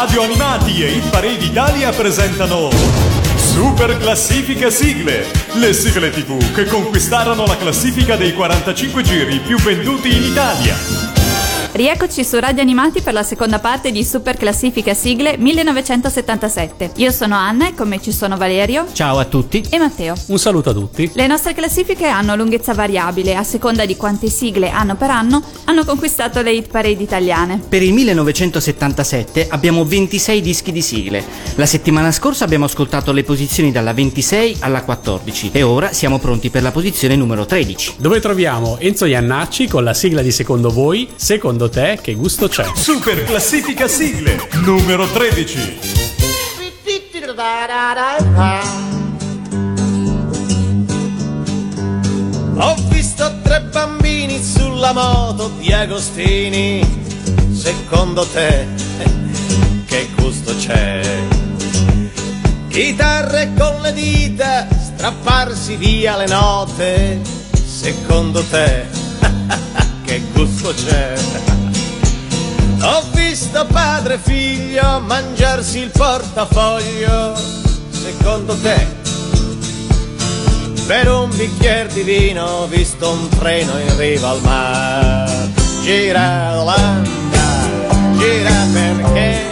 Radio Animati e Hit Parade Italia presentano Super Classifica Sigle, le sigle tv che conquistarono la classifica dei 45 giri più venduti in Italia. Rieccoci su Radio Animati per la seconda parte di Super Classifica Sigle 1977. Io sono Anna e con me ci sono Valerio. Ciao a tutti. E Matteo. Un saluto a tutti. Le nostre classifiche hanno lunghezza variabile, a seconda di quante sigle anno per anno hanno conquistato le hit parade italiane. Per il 1977 abbiamo 26 dischi di sigle. La settimana scorsa abbiamo ascoltato le posizioni dalla 26 alla 14 e ora siamo pronti per la posizione numero 13. Dove troviamo Enzo Iannacci con la sigla di Secondo voi, Secondo secondo te che gusto c'è? Super classifica sigle numero 13. Ho visto tre bambini sulla moto di Agostini. Secondo te che gusto c'è? Chitarre con le dita, strapparsi via le note. Secondo te che gusto c'è? Ho visto padre e figlio mangiarsi il portafoglio, secondo te? Per un bicchiere di vino ho visto un treno in riva al mare. Gira l'Olanda, gira perché?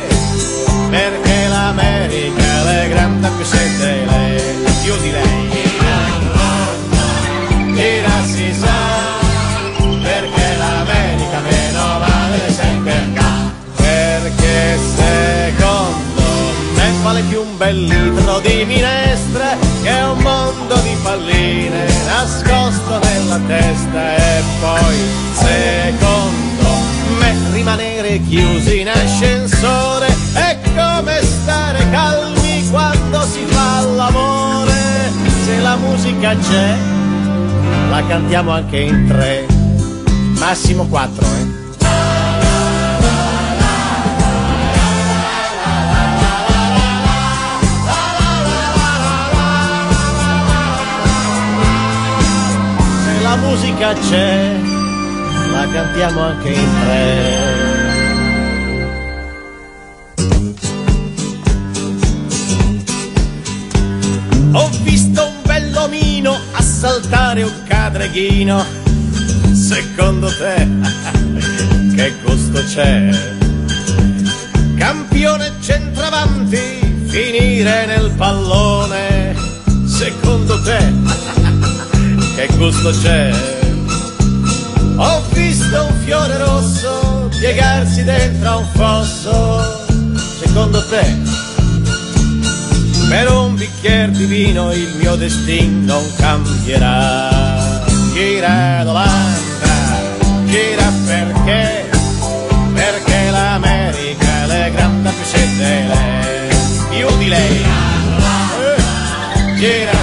Perché l'America è la grande più sette, le più di lei. Vale più un bel litro di minestre che un mondo di palline nascosto nella testa. E poi secondo me rimanere chiusi in ascensore è come stare calmi quando si fa l'amore. Se la musica c'è la cantiamo anche in tre massimo quattro eh musica c'è, la cantiamo anche in tre. Ho visto un bell'omino assaltare un cadreghino, secondo te che gusto c'è? Campione centravanti, finire nel pallone, secondo te che gusto c'è. Ho visto un fiore rosso piegarsi dentro a un fosso, secondo te? Per un bicchiere di vino il mio destino non cambierà. Gira Dolanda, gira perché? Perché l'America è la grande più sette, più di lei. Eh, gira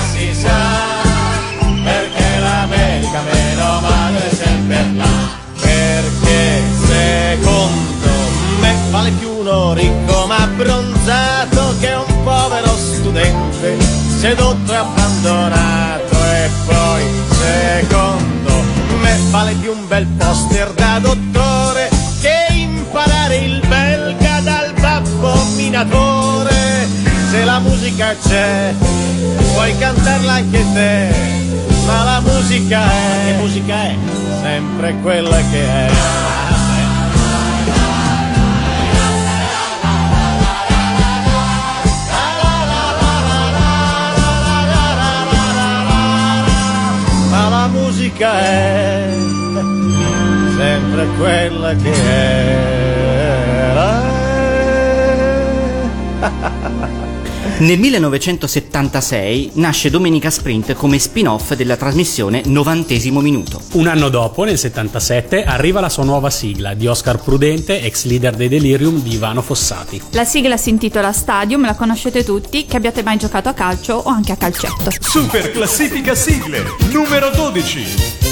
sedotto e abbandonato e poi secondo me vale più un bel poster da dottore che imparare il belga dal babbo minatore se la musica c'è puoi cantarla anche te ma la musica è, musica è? Sempre quella che è. La musica è sempre quella che era. Nel 1976 nasce Domenica Sprint come spin-off della trasmissione Novantesimo Minuto. Un anno dopo, nel 77, arriva la sua nuova sigla di Oscar Prudente, ex leader dei Delirium di Ivano Fossati. La sigla si intitola Stadium, la conoscete tutti, che abbiate mai giocato a calcio o anche a calcetto. Super classifica sigle, numero 12.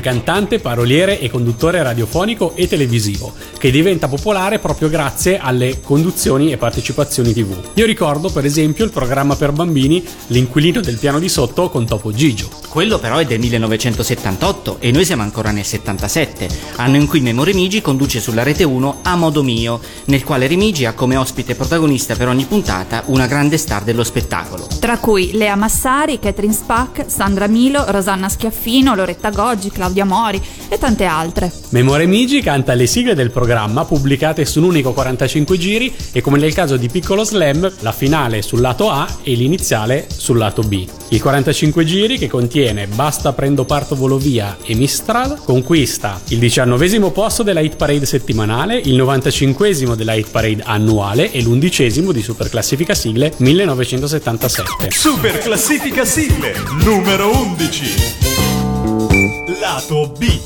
Un cantante, paroliere e conduttore radiofonico e televisivo che diventa popolare proprio grazie alle conduzioni e partecipazioni TV. Io ricordo per esempio il programma per bambini L'inquilino del piano di sotto con Topo Gigio. Quello però è del 1978 e noi siamo ancora nel 77, anno in cui Memo Remigi conduce sulla rete 1 A Modo Mio, nel quale Remigi ha come ospite protagonista per ogni puntata una grande star dello spettacolo. Tra cui Lea Massari, Catherine Spack, Sandra Milo, Rosanna Schiaffino, Loretta Goggi, Claudia Mori e tante altre. Memo Remigi canta le sigle del programma pubblicate su un unico 45 giri e come nel caso di Piccolo Slam, la finale sul lato A e l'iniziale sul lato B. Il 45 giri che contiene Basta prendo parto volo via e Mistral conquista il 19 posto della hit parade settimanale, il 95 della hit parade annuale e l'11 di Super Classifica Sigle 1977. Super classifica sigle numero 11. Lato B.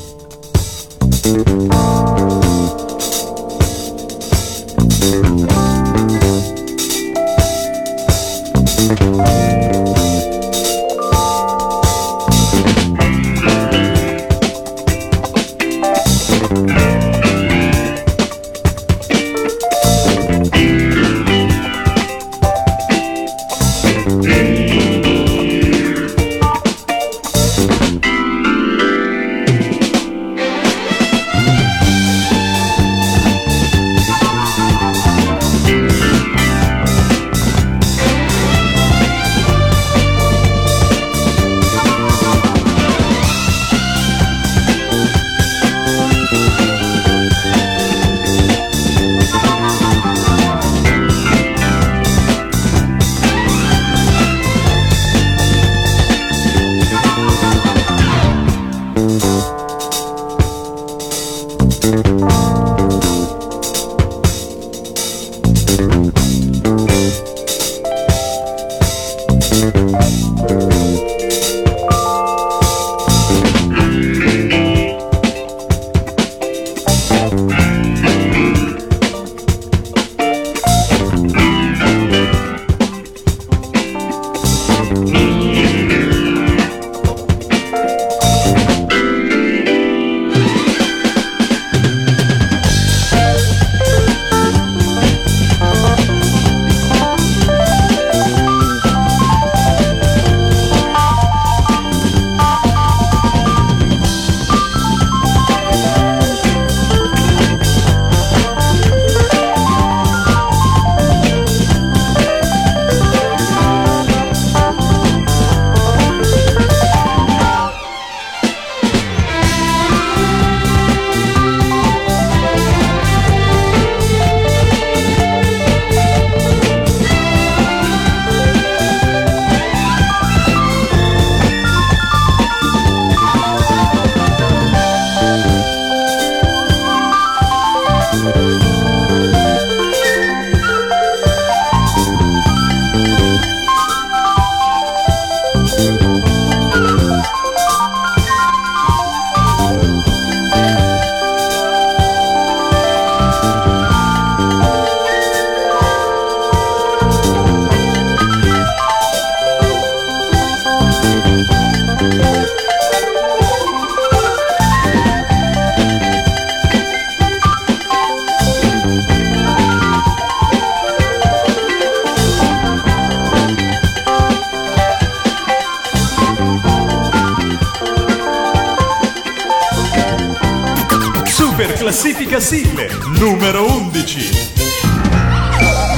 classifica sigle numero 11.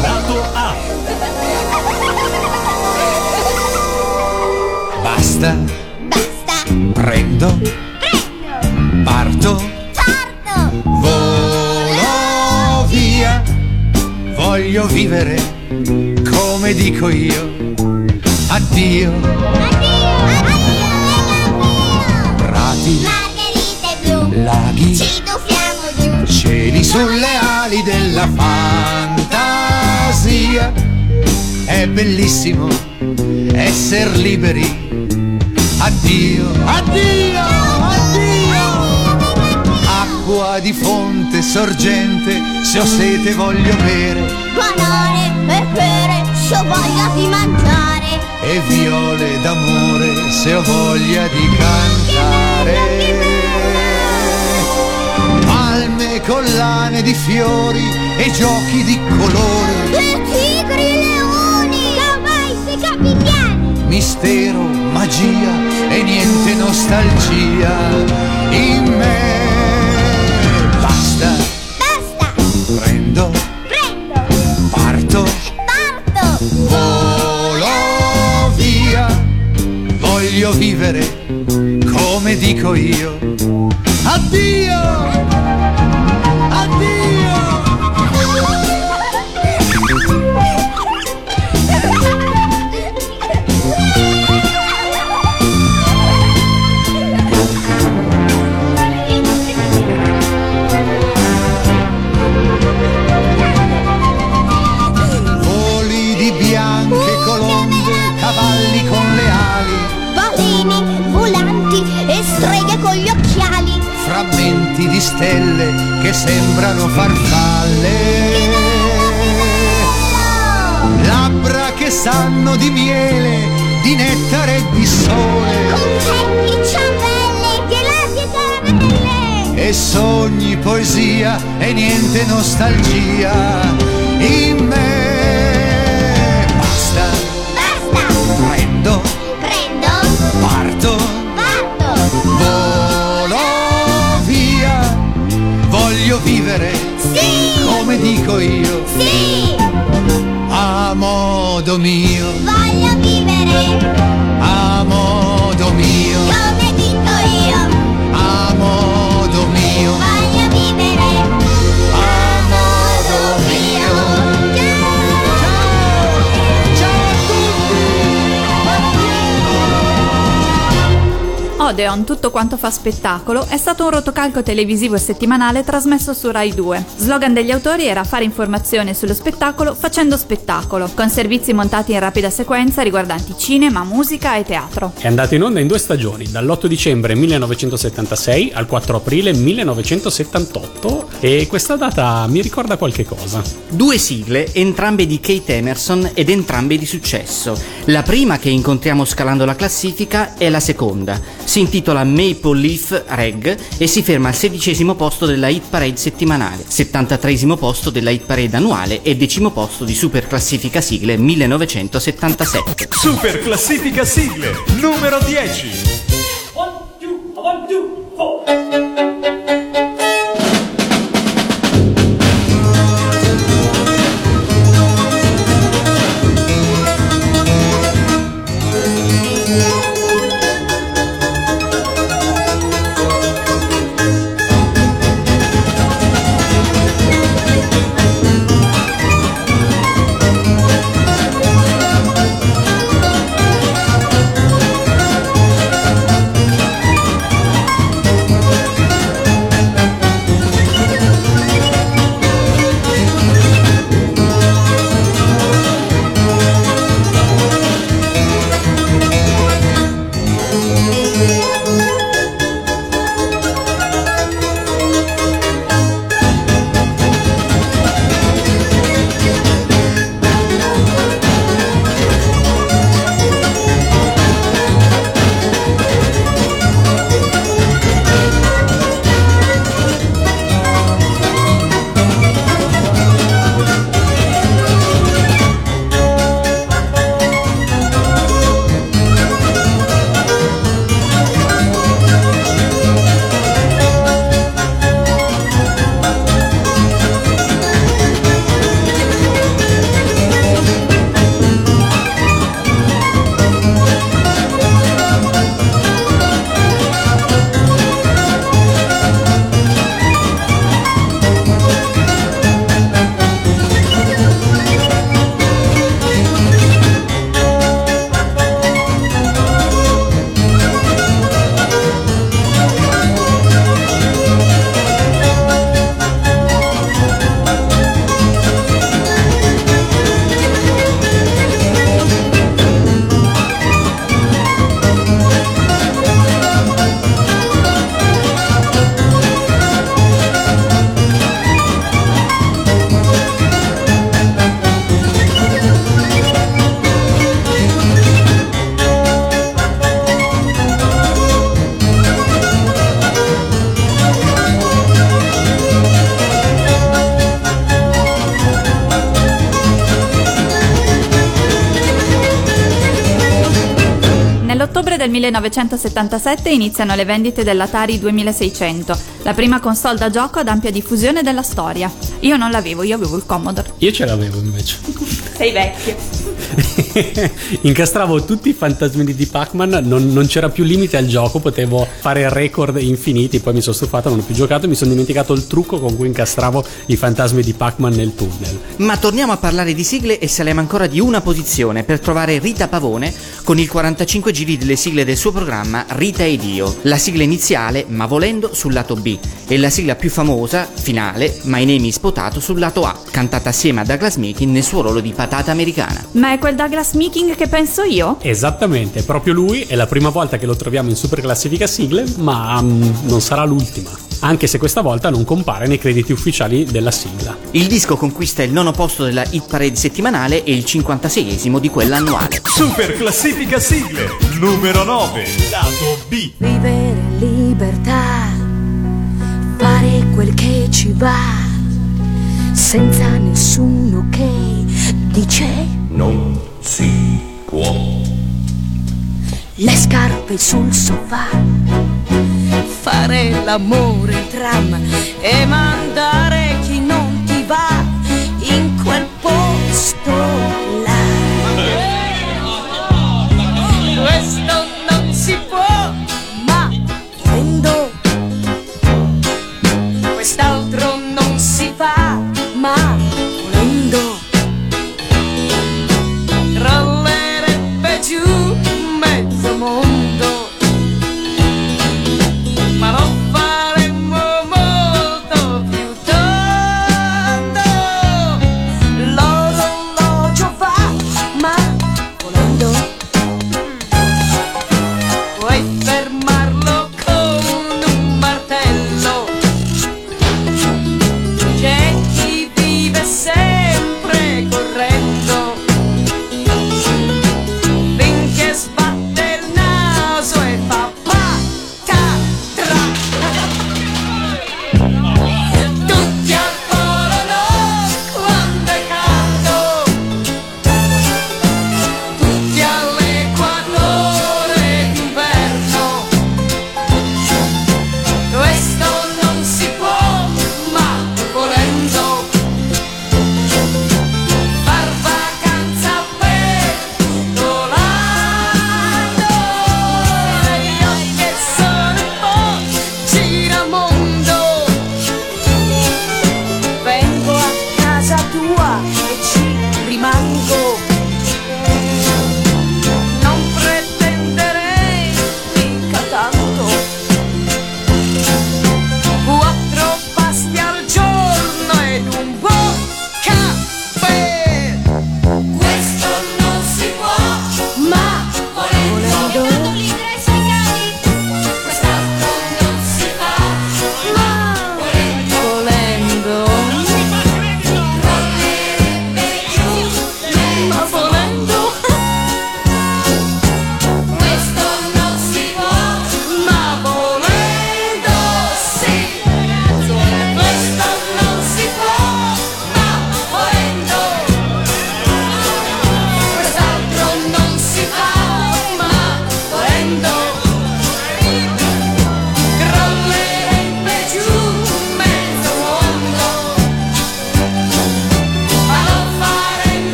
Lato A. Basta, Basta, prendo, prendo, parto, parto, volo via. Voglio vivere come dico io. Addio, addio, addio, addio. prati, Margherite blu, laghi, ci tuffiamo giù. cieli sulle ali della fantasia. È bellissimo essere liberi. Addio, addio, addio. Acqua di fonte sorgente, se ho sete voglio bere. Buonore e bere, c'ho voglia di mangiare. e viole d'amore se ho voglia di cantare. Collane di fiori e giochi di colore, Le tigri, i leoni, cavalli, capigliani. mistero, magia e niente nostalgia in me. Basta, Basta, prendo, prendo, parto, parto. volo via. Voglio vivere come dico io. Addio, addio. Odeon, tutto quanto fa spettacolo, è stato un rotocalco televisivo settimanale trasmesso su Rai 2. Slogan degli autori era fare informazione sullo spettacolo facendo spettacolo, con servizi montati in rapida sequenza riguardanti cinema, musica e teatro. È andato in onda in due stagioni, dall'8 dicembre 1976 al 4 aprile 1978 e questa data mi ricorda qualche cosa. Due sigle, entrambe di Kate Emerson ed entrambe di successo. La prima che incontriamo scalando la classifica è la seconda. Si intitola Maple Leaf Reg e si ferma al sedicesimo posto della hit parade settimanale, 73 posto della hit parade annuale e decimo posto di super classifica sigle 1977. Super classifica sigle numero 10. One, two, one, two, 1977 iniziano le vendite dell'Atari 2600, la prima console da gioco ad ampia diffusione della storia. Io non l'avevo, io avevo il Commodore. Io ce l'avevo invece. Sei vecchio. Incastravo tutti i fantasmi di Pac-Man, non, non c'era più limite al gioco, potevo fare record infiniti, poi mi sono stufato, non ho più giocato e mi sono dimenticato il trucco con cui incastravo i fantasmi di Pac-Man nel tunnel. Ma torniamo a parlare di sigle e saliamo ancora di una posizione per trovare Rita Pavone con il 45 giri delle sigle del suo programma Rita ed Io, la sigla iniziale, ma volendo, sul lato B, e la sigla più famosa, finale, My Name is Potato sul lato A, cantata assieme a Douglas Meekin nel suo ruolo di patata americana. Ma è quel Douglas Meeking che penso io? Esattamente, proprio lui, è la prima volta che lo troviamo in super classifica sigle, ma mm, non sarà l'ultima. Anche se questa volta non compare nei crediti ufficiali della sigla. Il disco conquista il nono posto della hit parade settimanale e il 56esimo di quella annuale. Super classifica sigle numero 9, lato B. Vivere in libertà, fare quel che ci va, senza nessuno che dice Non si può. Le scarpe sul sofà, fare l'amore in tram e mandare chi non ti va in quel posto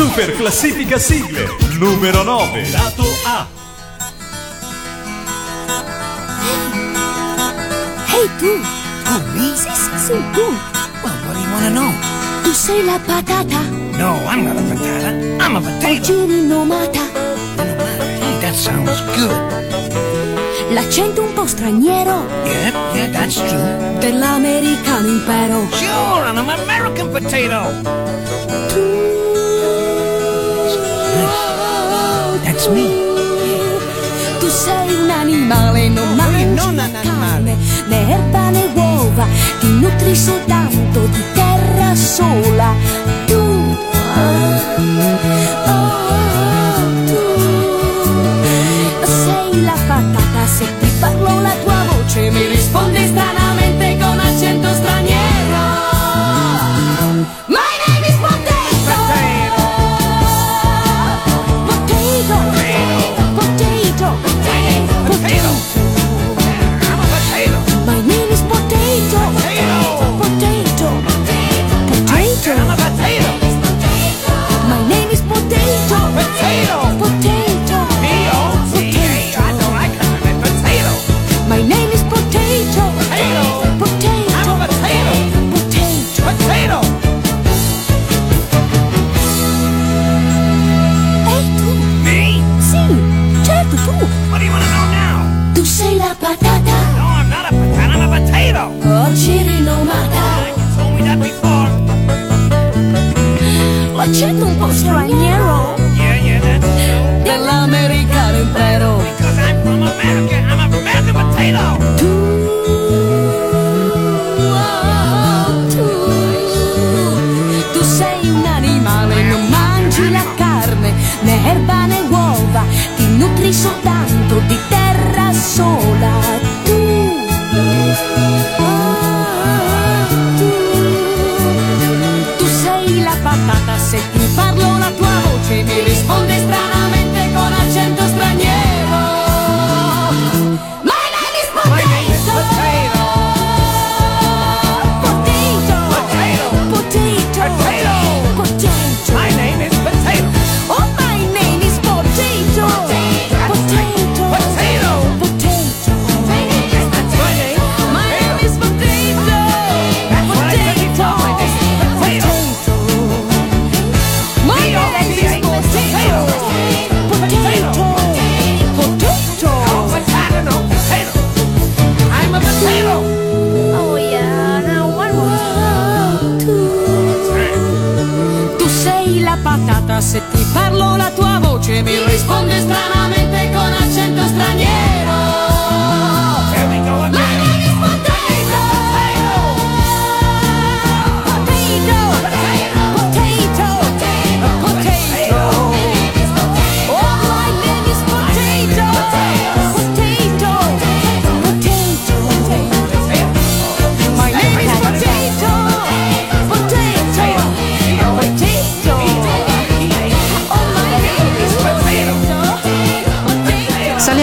Super classifica sigle numero 9, lato A. Ehi tu! Oh, me? Sì, sì, sì, tu! Well, what do you want to know? Tu sei la patata, No, I'm not a patata. I'm a potato. giri nomata, Hey, that sounds good. l'accento un po' straniero Yep, yeah, that's true. dell'americano impero. Sure, I'm an American potato. That's me. animale, non mangi non un carne, né erba né uova, ti nutri soltanto di terra sola. Tu, ah, ah, tu sei la patata, se ti parlo la tua voce mi risponde stranamente L'accento un po' straniero Yeah, yeah, that's true. dell'americano impero Because I'm from America. I'm a American potato. Tua voce mi voce mi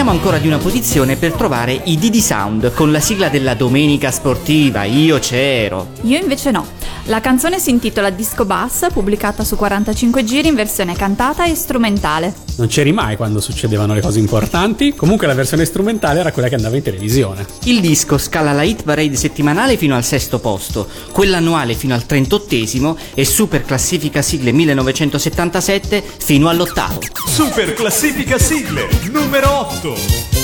Saliamo ancora di una posizione per trovare i Didi Sound con la sigla della domenica sportiva. Io c'ero. Io invece no. La canzone si intitola Disco Bass, pubblicata su 45 giri in versione cantata e strumentale. Non c'eri mai quando succedevano le cose importanti. Comunque la versione strumentale era quella che andava in televisione. Il disco scala la hit parade settimanale fino al sesto posto, quella annuale fino al trentottesimo e super classifica sigle 1977 fino all'ottavo. Super classifica sigle numero 8.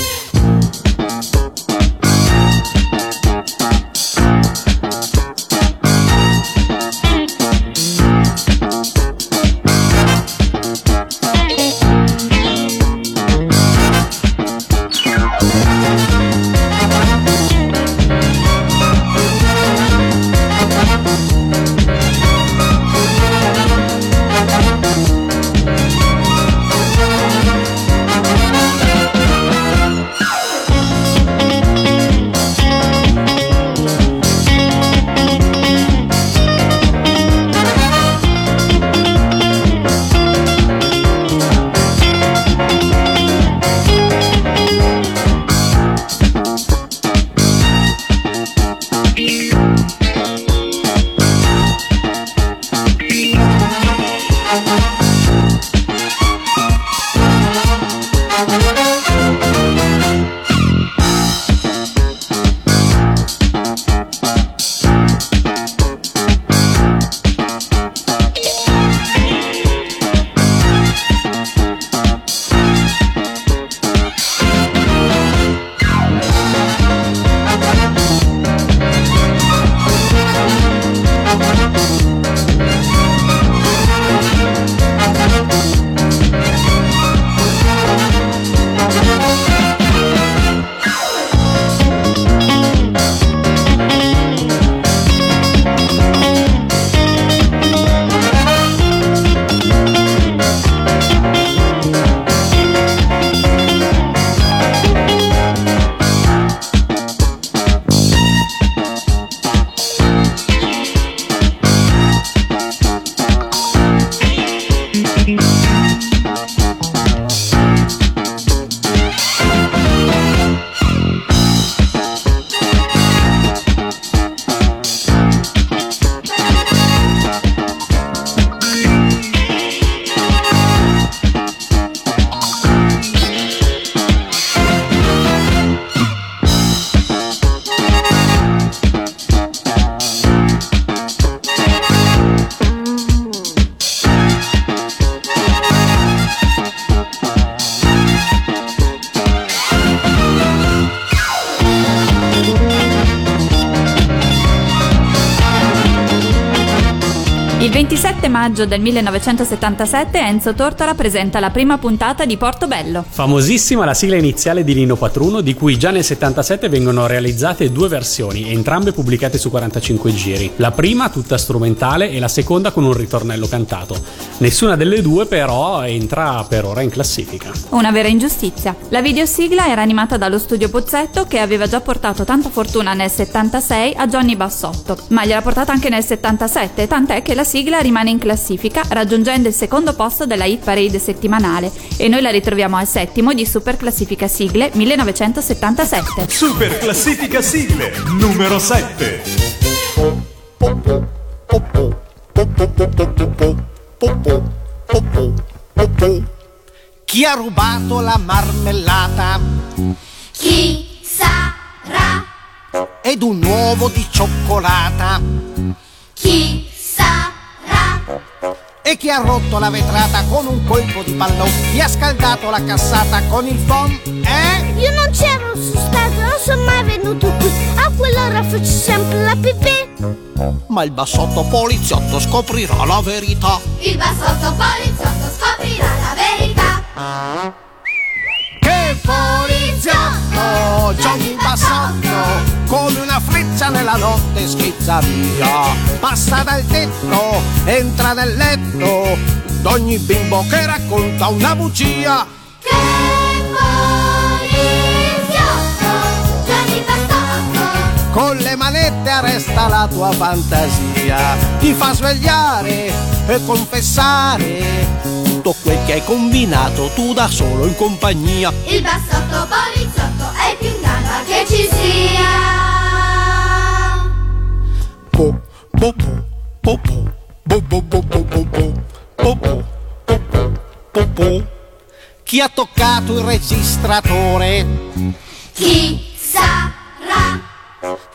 Maggio del 1977 Enzo Tortora presenta la prima puntata di Portobello. Famosissima la sigla iniziale di Nino Patruno, di cui già nel 77 vengono realizzate due versioni, entrambe pubblicate su 45 giri. La prima tutta strumentale e la seconda con un ritornello cantato. Nessuna delle due però entra per ora in classifica. Una vera ingiustizia. La videosigla era animata dallo studio Pozzetto che aveva già portato tanta fortuna nel 76 a Johnny Bassotto, ma gliel'ha portata anche nel 77, tant'è che la sigla rimane in classifica raggiungendo il secondo posto della hit parade settimanale e noi la ritroviamo al settimo di Super Classifica Sigle 1977. Super classifica sigle numero 7. Chi ha rubato la marmellata? Chi sarà? Ed un uovo di cioccolata? Chi sarà? E chi ha rotto la vetrata con un colpo di pallone? Chi ha scaldato la cassata con il phon? Eh? Io non c'ero su stato, non sono mai venuto qui. A quell'ora faccio sempre la pipì. Ma il bassotto poliziotto scoprirà la verità. Il bassotto poliziotto scoprirà la verità. Che poliziotto, Johnny Bassotto, come una freccia nella notte schizza via. Passa dal tetto, entra nel letto, d'ogni bimbo che racconta una bugia. Che poliziotto, Gianni Bassotto. Con le manette arresta la tua fantasia, ti fa svegliare e confessare tutto quel che hai combinato tu da solo in compagnia. Il bassotto poliziotto è il più in gamba che ci sia. Po, po, po, po, po, po, po, po, po, po, po, po, po, po, po. Chi ha toccato il registratore? Chi sarà?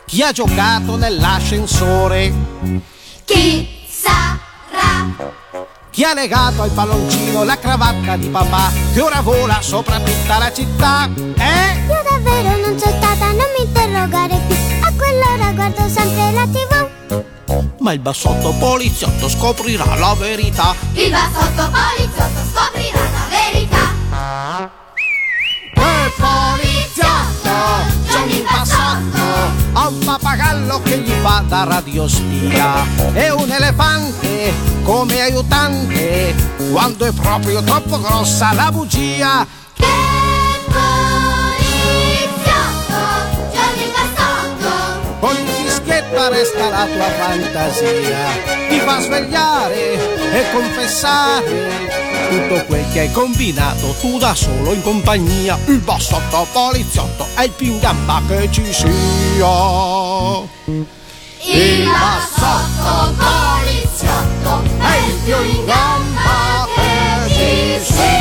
Chi ha giocato nell'ascensore? Chi? Chi ha legato al palloncino la cravatta di papà che ora vola sopra tutta la città? Eh? Io davvero non c'è stata, non mi interrogare più. A quell'ora guardo sempre la tv. Ma il bassotto poliziotto scoprirà la verità. Il bassotto poliziotto scoprirà la verità. Che poliziotto, Ha un pappagallo che gli fa da radiospia e un elefante come aiutante quando è proprio troppo grossa la bugia. Che poliziotto, Johnny Bassotto. Con il fischietto resta la tua fantasia, ti fa svegliare e confessare tutto quel che hai combinato tu da solo in compagnia. Il bassotto poliziotto è il più in gamba che ci sia. Il bassotto poliziotto è il più in gamba che ci sia.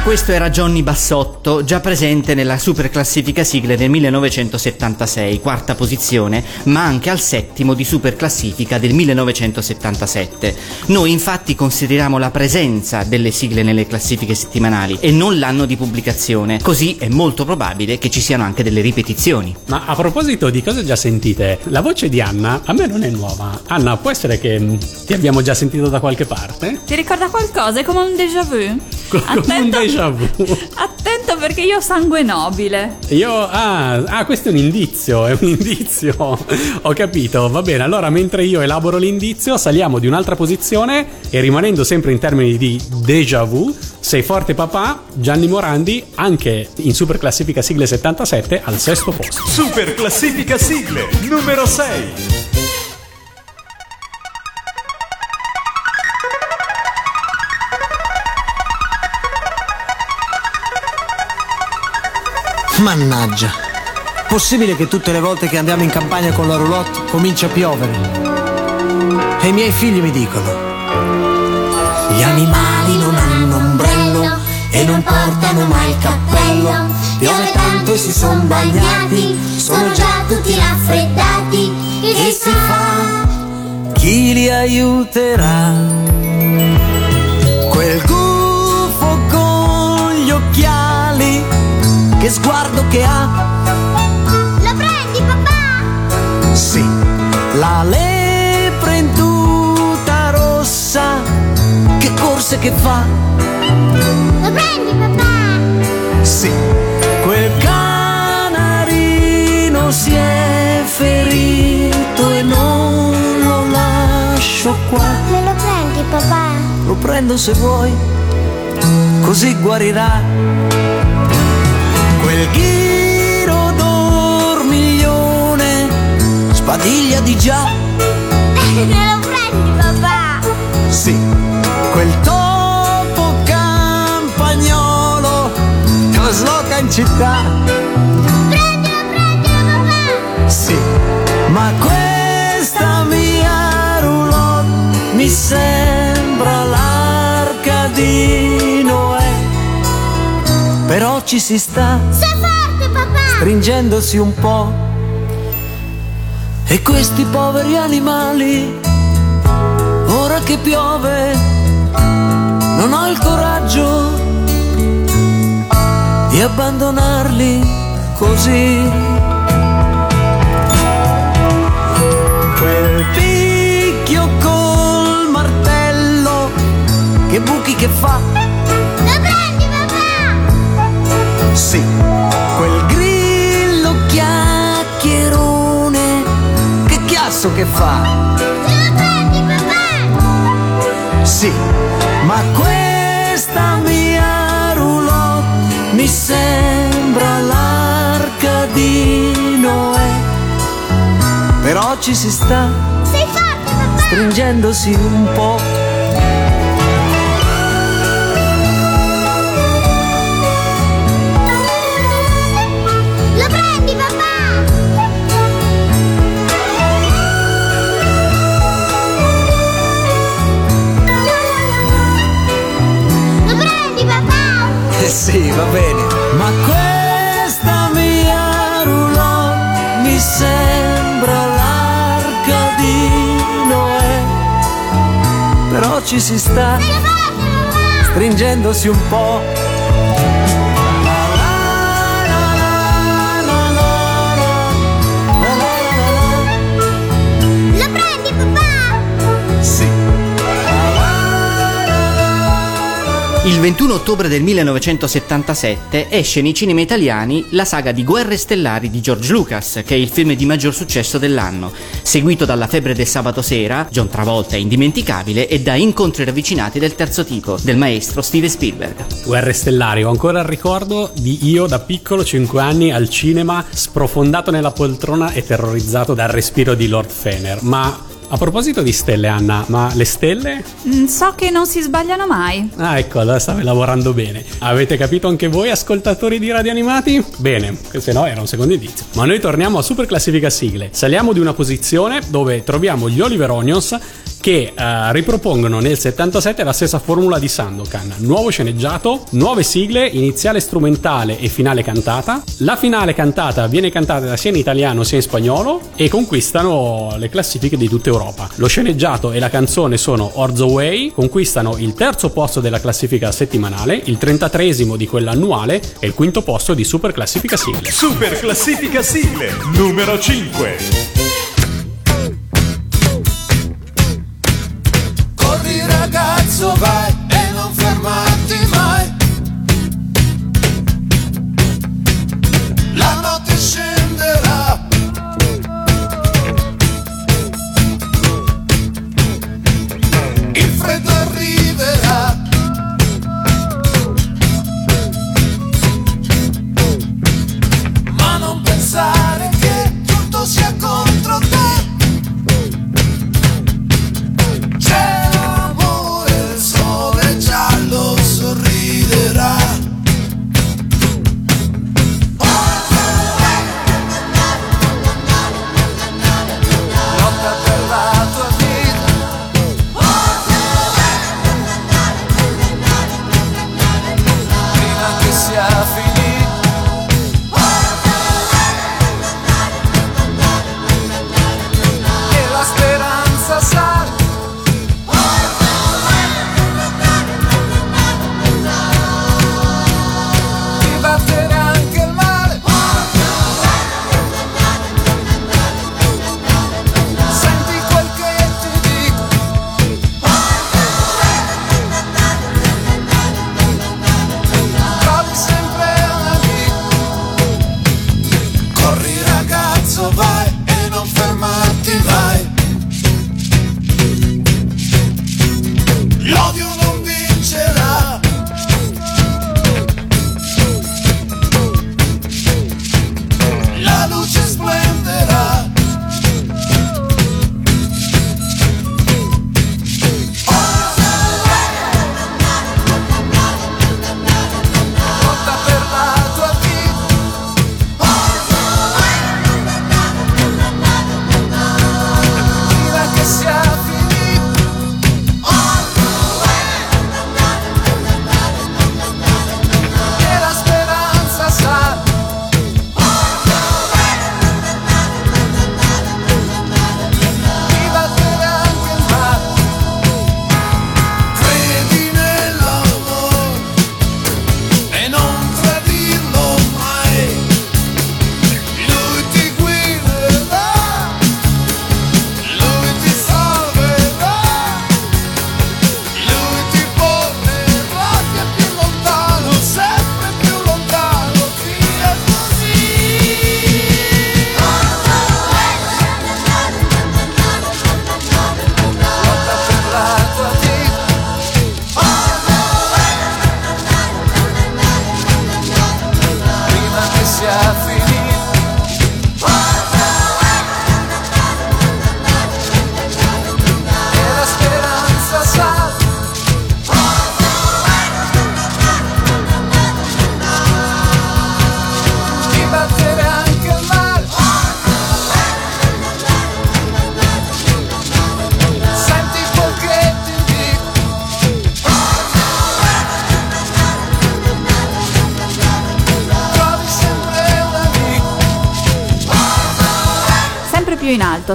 E questo era Johnny Bassotto, già presente nella super classifica sigle del 1976, quarta posizione, ma anche al settimo di super classifica del 1977. Noi infatti consideriamo la presenza delle sigle nelle classifiche settimanali e non l'anno di pubblicazione, così è molto probabile che ci siano anche delle ripetizioni. Ma a proposito di cose già sentite, la voce di Anna a me non è nuova. Anna, può essere che mm, ti abbiamo già sentito da qualche parte? Ti ricorda qualcosa? È come un déjà vu. Come un Attento, déjà vu. attento perché io ho sangue nobile. Io. Ah, ah, questo è un indizio, è un indizio. Ho capito, va bene. Allora, mentre io elaboro l'indizio, saliamo di un'altra posizione e rimanendo sempre in termini di déjà vu, sei forte papà, Gianni Morandi, anche in super classifica sigle 77 al sesto posto. Super classifica sigle numero 6. Mannaggia. Possibile che tutte le volte che andiamo in campagna con la roulotte comincia a piovere? E i miei figli mi dicono: Gli animali non hanno ombrello e non portano mai il cappello. Piove tanto e si sono bagnati, sono già tutti raffreddati. Che si fa? Chi li aiuterà? Che sguardo che ha? Lo prendi, papà? Sì, La lepre in tuta rossa, che corse che fa? Lo prendi papà? Sì, quel canarino si è ferito e non lo lascio qua. Me lo prendi papà? Lo prendo se vuoi, così guarirà. Ghiro dormiglione sbadiglia di già. Me lo prendi papà? Sì, quel topo campagnolo trasloca in città. Prendilo, prendilo papà! Sì, ma questa mia roulotte mi sembra l'arca di. Però ci si sta Sei forte papà! stringendosi un po'. E questi poveri animali, ora che piove, non ho il coraggio di abbandonarli così. Quel picchio col martello, che buchi che fa, sì, quel grillo chiacchierone, che chiasso che fa, Lo prendi papà? sì, ma questa mia roulotte mi sembra l'arca di Noè, però ci si sta Sei forte papà? stringendosi un po'. Sì, va bene. Ma questa mia roulotte mi sembra l'arca di Noè. Però ci si sta stringendosi un po'. Il 21 ottobre del 1977 esce nei cinema italiani la saga di Guerre Stellari di George Lucas, che è il film di maggior successo dell'anno, seguito dalla Febbre del sabato sera, John Travolta è indimenticabile, e da Incontri ravvicinati del terzo tipo, del maestro Steven Spielberg. Guerre stellari, ho ancora il ricordo di io da piccolo, 5 anni, al cinema, sprofondato nella poltrona e terrorizzato dal respiro di Lord Fener. Ma a proposito di stelle, Anna, ma le stelle? Mm, So che non si sbagliano mai. Ah, ecco, allora stavi lavorando bene. Avete capito anche voi, ascoltatori di Radio Animati? Bene, se no era un secondo indizio. Ma noi torniamo a Super Classifica Sigle. Saliamo di una posizione dove troviamo gli Oliver Onions che eh, ripropongono nel 77 la stessa formula di Sandokan. Nuovo sceneggiato, nuove sigle, iniziale strumentale e finale cantata. La finale cantata viene cantata sia in italiano sia in spagnolo e conquistano le classifiche di tutta Europa. Lo sceneggiato e la canzone sono Orzo Way, conquistano il terzo posto della classifica settimanale, il 33 di quella annuale e il quinto posto di Super Classifica Sigle. Super classifica sigle numero 5. sou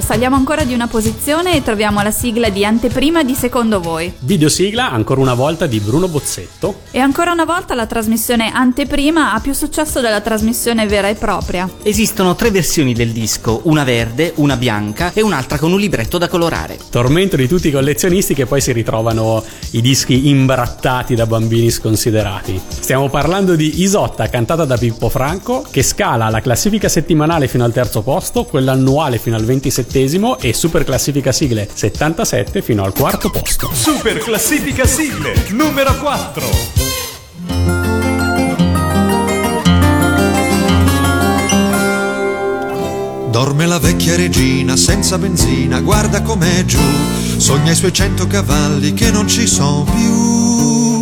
saliamo ancora di una posizione e troviamo la sigla di anteprima di Secondo Voi. Videosigla ancora una volta di Bruno Bozzetto. E ancora una volta la trasmissione anteprima ha più successo della trasmissione vera e propria. Esistono tre versioni del disco, una verde, una bianca e un'altra con un libretto da colorare. Tormento di tutti i collezionisti che poi si ritrovano i dischi imbrattati da bambini sconsiderati. Stiamo parlando di Isotta, cantata da Pippo Franco, che scala la classifica settimanale fino al terzo posto, quella annuale fino al ventisettesimo e super classifica sigle 77 fino al quarto posto. Super classifica sigle numero 4. Dorme la vecchia regina senza benzina, guarda com'è giù, sogna i suoi cento cavalli che non ci sono più.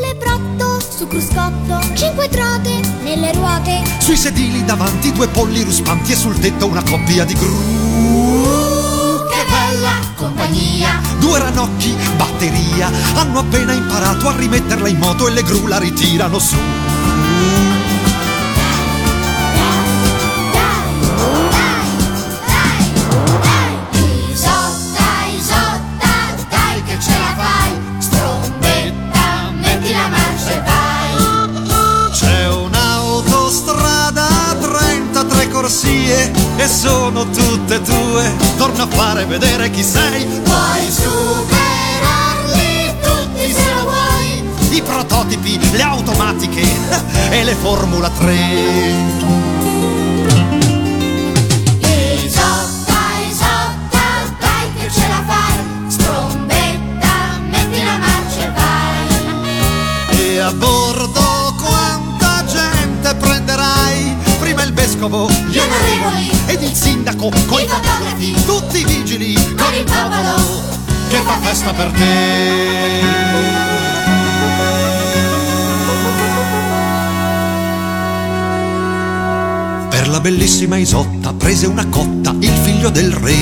lebrotto su cruscotto, cinque trote nelle ruote. Sui sedili davanti due polli ruspanti e sul tetto una coppia di gru. Due ranocchi, batteria, hanno appena imparato a rimetterla in moto e le gru la ritirano su. Isotta, Isotta, dai che ce la fai! Strombetta, metti la marcia e vai! C'è un'autostrada a 33 corsie e sono tutte tue. Torna a fare vedere chi sei. Puoi la marcia e vai! E a bordo quanta gente prenderai? Prima il vescovo, Gli onorevoli, ed il sindaco, coi i fotografi, tutti i vigili, con il popolo che fa festa per te. Bellissima Isotta prese una cotta il figlio del re,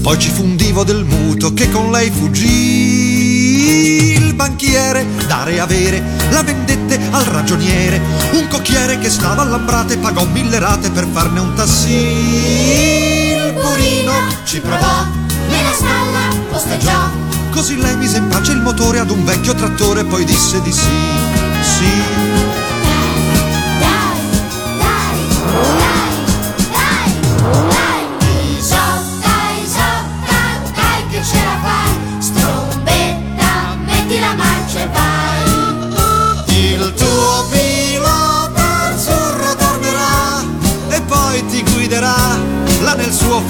poi ci fu un divo del muto che con lei fuggì. Il banchiere, dare e avere, la vendette al ragioniere, un cocchiere che stava all'ambrate pagò mille rate per farne un tassì. Il burino ci provò, nella stalla posteggiò. Così lei mise in pace il motore ad un vecchio trattore, poi disse di sì, sì.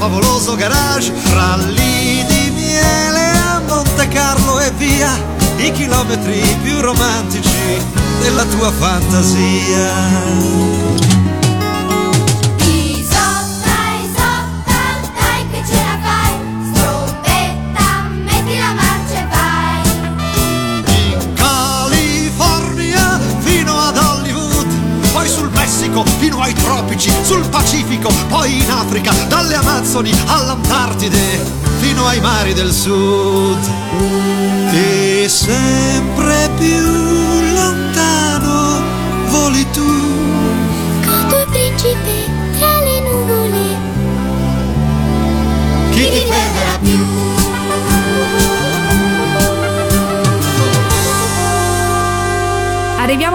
Favoloso garage, fra lì di miele a Monte Carlo e via, i chilometri più romantici della tua fantasia. Amazzoni all'Antartide, fino ai mari del sud. E sempre più lontano voli tu. Con tuo principe tra le nuvole Chi ti fermerà più?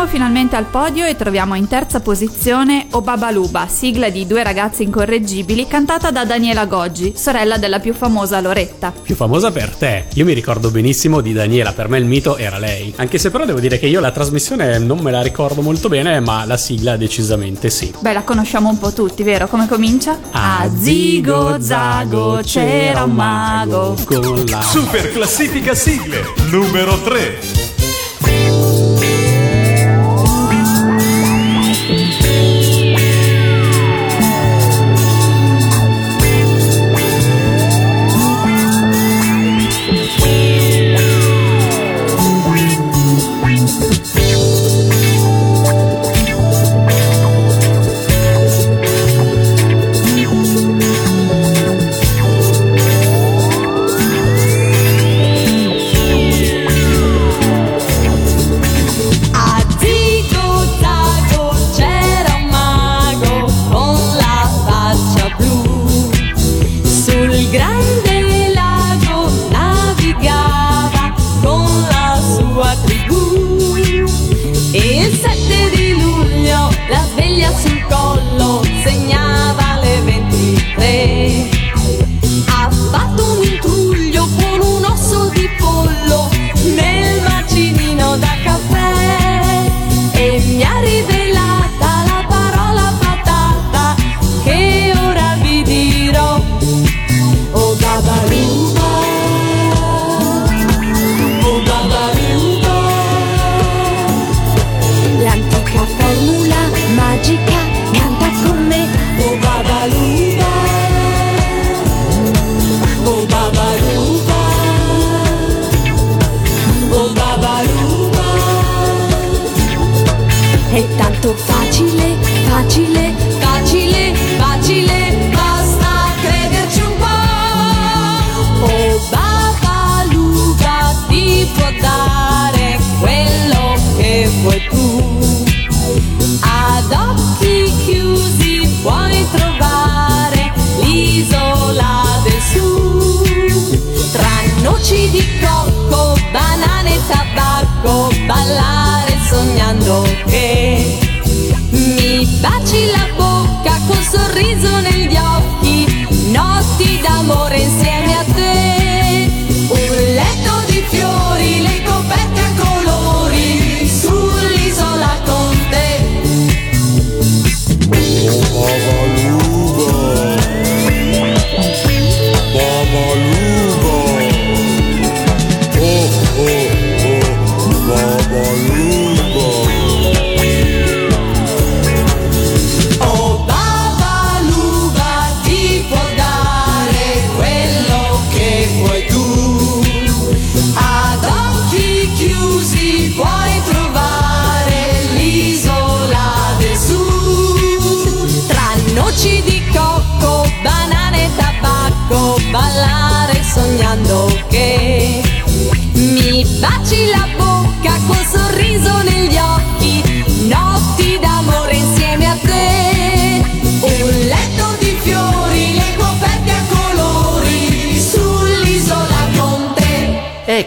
Finalmente al podio e troviamo in terza posizione O Babaluba, sigla di Due ragazze incorreggibili, cantata da Daniela Goggi, sorella della più famosa Loretta. Più famosa per te. Io mi ricordo benissimo di Daniela, per me il mito era lei. Anche se però devo dire che io la trasmissione non me la ricordo molto bene, ma la sigla decisamente sì. Beh, la conosciamo un po' tutti, vero? Come comincia? A zigo zago c'era un mago. Con la... Super classifica sigle numero 3.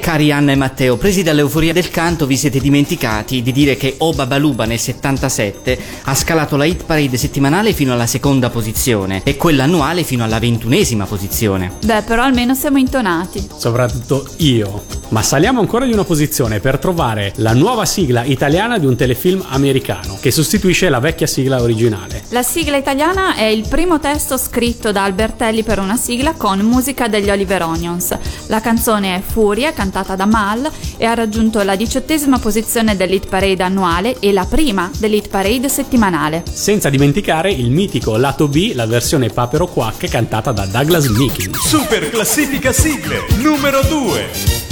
Cari Anna e Matteo, presi dall'euforia del canto, vi siete dimenticati di dire che O Babaluba nel 77 ha scalato la hit parade settimanale fino alla seconda posizione e quella annuale fino alla ventunesima posizione. Beh, però almeno siamo intonati. Soprattutto io. Ma saliamo ancora di una posizione per trovare la nuova sigla italiana di un telefilm americano che sostituisce la vecchia sigla originale. La sigla italiana è il primo testo scritto da Albertelli per una sigla con musica degli Oliver Onions. La canzone è Furia, cantata da Mal, e ha raggiunto la diciottesima posizione dell'hit parade annuale e la prima dell'hit parade settimanale. Senza dimenticare il mitico lato B, la versione Papero Quack cantata da Douglas Meeking. Super classifica sigle numero 2.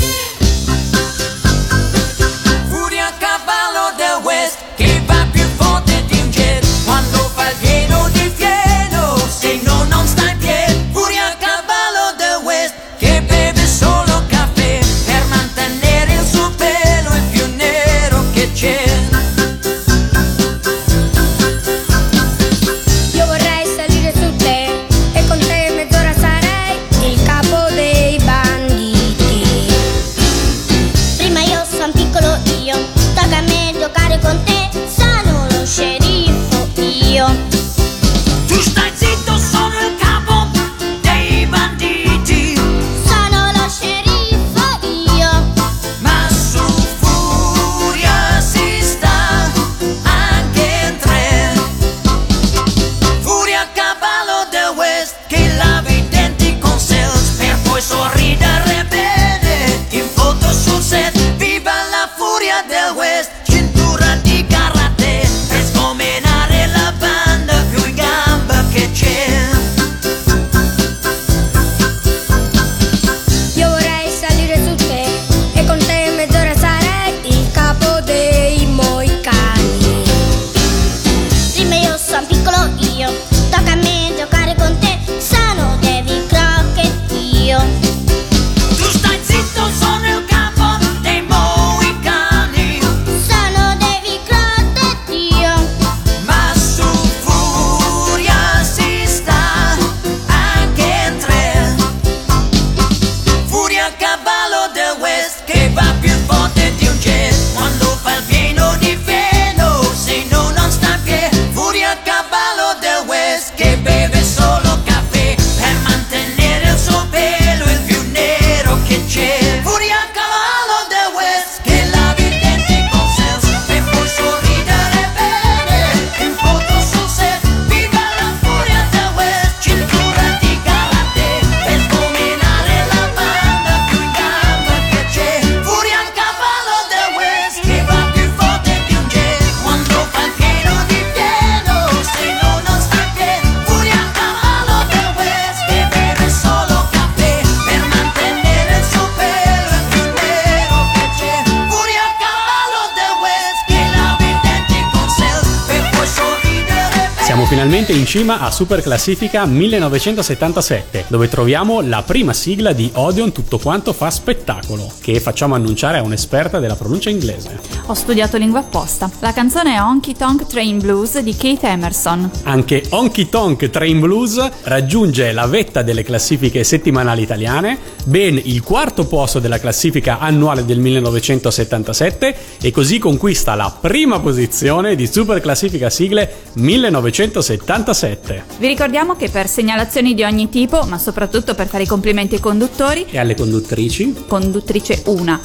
Cima a Super Classifica 1977, dove troviamo la prima sigla di Odeon Tutto quanto fa spettacolo, che facciamo annunciare a un'esperta della pronuncia inglese. Ho studiato lingua apposta. La canzone è Honky Tonk Train Blues di Kate Emerson. Anche Honky Tonk Train Blues raggiunge la vetta delle classifiche settimanali italiane, ben il quarto posto della classifica annuale del 1977 e così conquista la prima posizione di Super Classifica Sigle 1977. Vi ricordiamo che per segnalazioni di ogni tipo, ma soprattutto per fare i complimenti ai conduttori, E alle conduttrici? conduttrice una,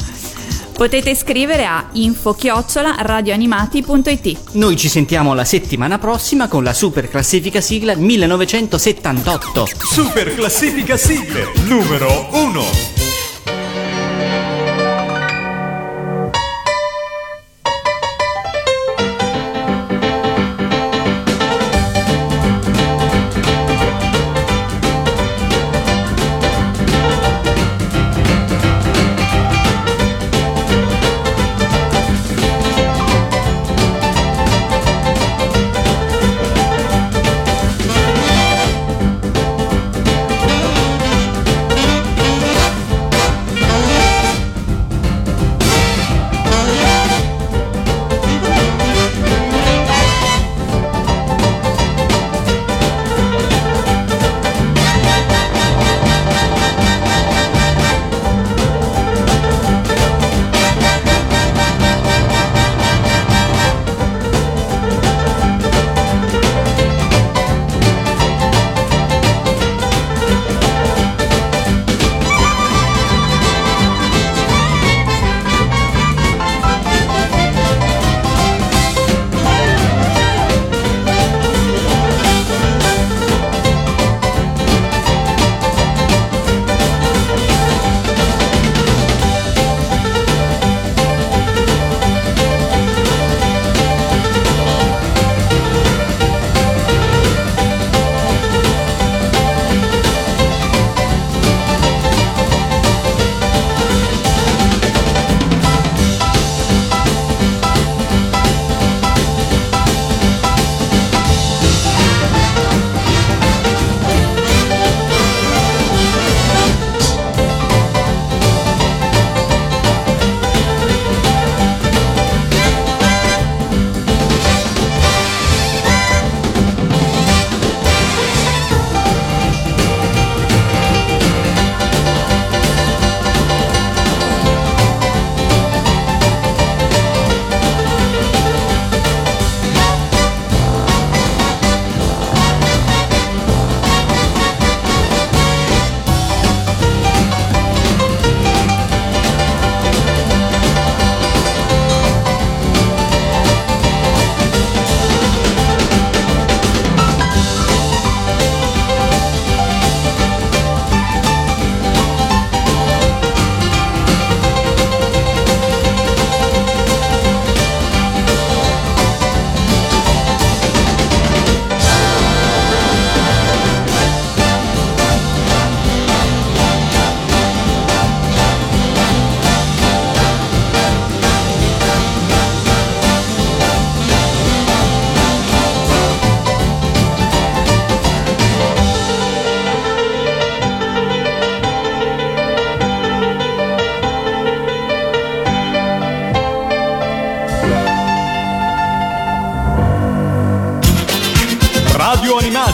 potete scrivere a info-radioanimati.it. Noi ci sentiamo la settimana prossima con la super classifica sigla 1978. Super classifica sigle numero 1.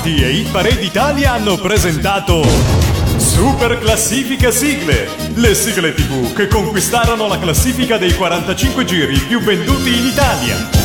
Animati e Hit Parade Italia hanno presentato Super Classifica Sigle, le sigle tv che conquistarono la classifica dei 45 giri più venduti in Italia.